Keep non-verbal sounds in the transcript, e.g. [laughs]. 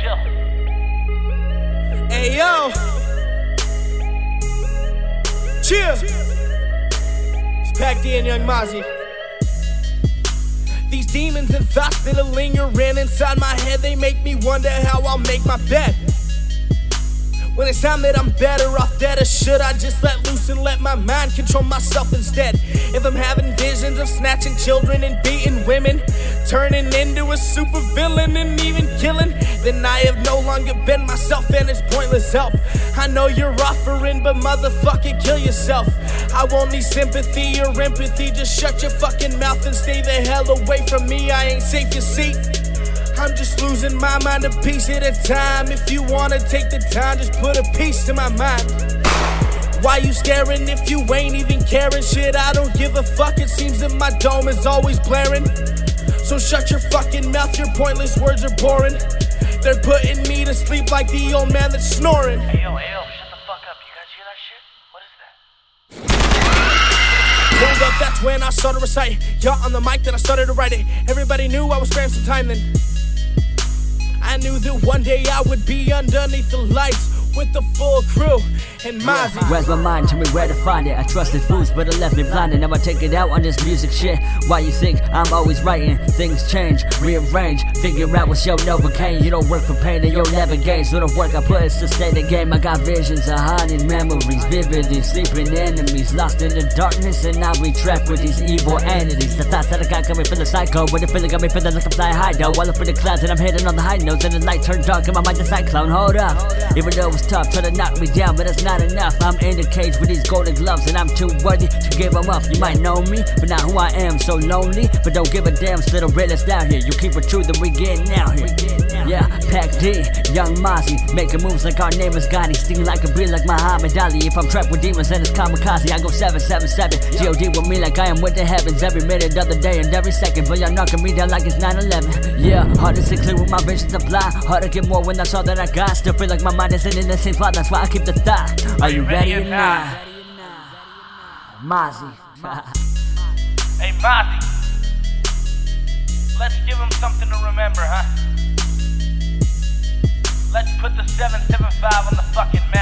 chill. Hey yo. Chill. It's PackD and Young Mazi. These demons and thoughts that are lingering inside my head, they make me wonder how I'll make my bed. It's time that I'm better off dead, or should I just let loose and let my mind control myself instead? If I'm having visions of snatching children and beating women, turning into a supervillain and even killing, then I have no longer been myself and it's pointless help. I know you're offering, but motherfucker, kill yourself. I won't need sympathy or empathy, just shut your fucking mouth and stay the hell away from me. I ain't safe, you see. I'm just losing my mind a piece at a time. If you wanna take the time, just put a piece to my mind. Why you staring if you ain't even caring? Shit, I don't give a fuck. It seems that my dome is always blaring. So shut your fucking mouth, your pointless words are boring. They're putting me to sleep like the old man that's snoring. Hey yo, hey yo, shut the fuck up. You guys hear that shit? What is that? Up, that's when I started to recite. Y'all on the mic, then I started to write it. Everybody knew I was sparing some time then. I knew that one day I would be underneath the lights with the full crew and Mazi. Where's my mind? Tell me where to find it. I trusted fools, but it left me blinded. Now I take it out on this music shit. Why you think I'm always writing? Things change, rearrange, figure out what's your Novocaine. You don't work for pain and you'll never gain. So the work I put is to stay the game. I got visions of haunted memories, vividly sleeping enemies, lost in the darkness, and now we trapped with these evil entities. The thoughts that I got got me feeling psycho, but the feeling got me feeling like I'm flying high though. While up in the clouds and I'm hitting on the high notes, and the night turned dark and my mind a cyclone. Hold up, even though it's tough, try to knock me down, but it's not enough. I'm in the cage with these golden gloves, and I'm too worthy to give them up. You might know me, but not who I am. So lonely, but don't give a damn. Still the realest out here. You keep it true, then we getting out here. Yeah, PackD, Young Mazi, making moves like our name is Gotti. Sting like a breed like Muhammad Ali. If I'm trapped with demons, then it's kamikaze. I go 777. God with me like I am with the heavens. Every minute of the day and every second. But y'all knocking me down like it's 9 11. Yeah, hard to see clear with my visions to fly. Hard to get more when that's all that I got. Still feel like my mind isn't in the same spot. That's why I keep the thought. Are you ready or not? Mazi. [laughs] Hey, Mazi. Let's give him something to remember, huh? Let's put the 775 on the fucking map.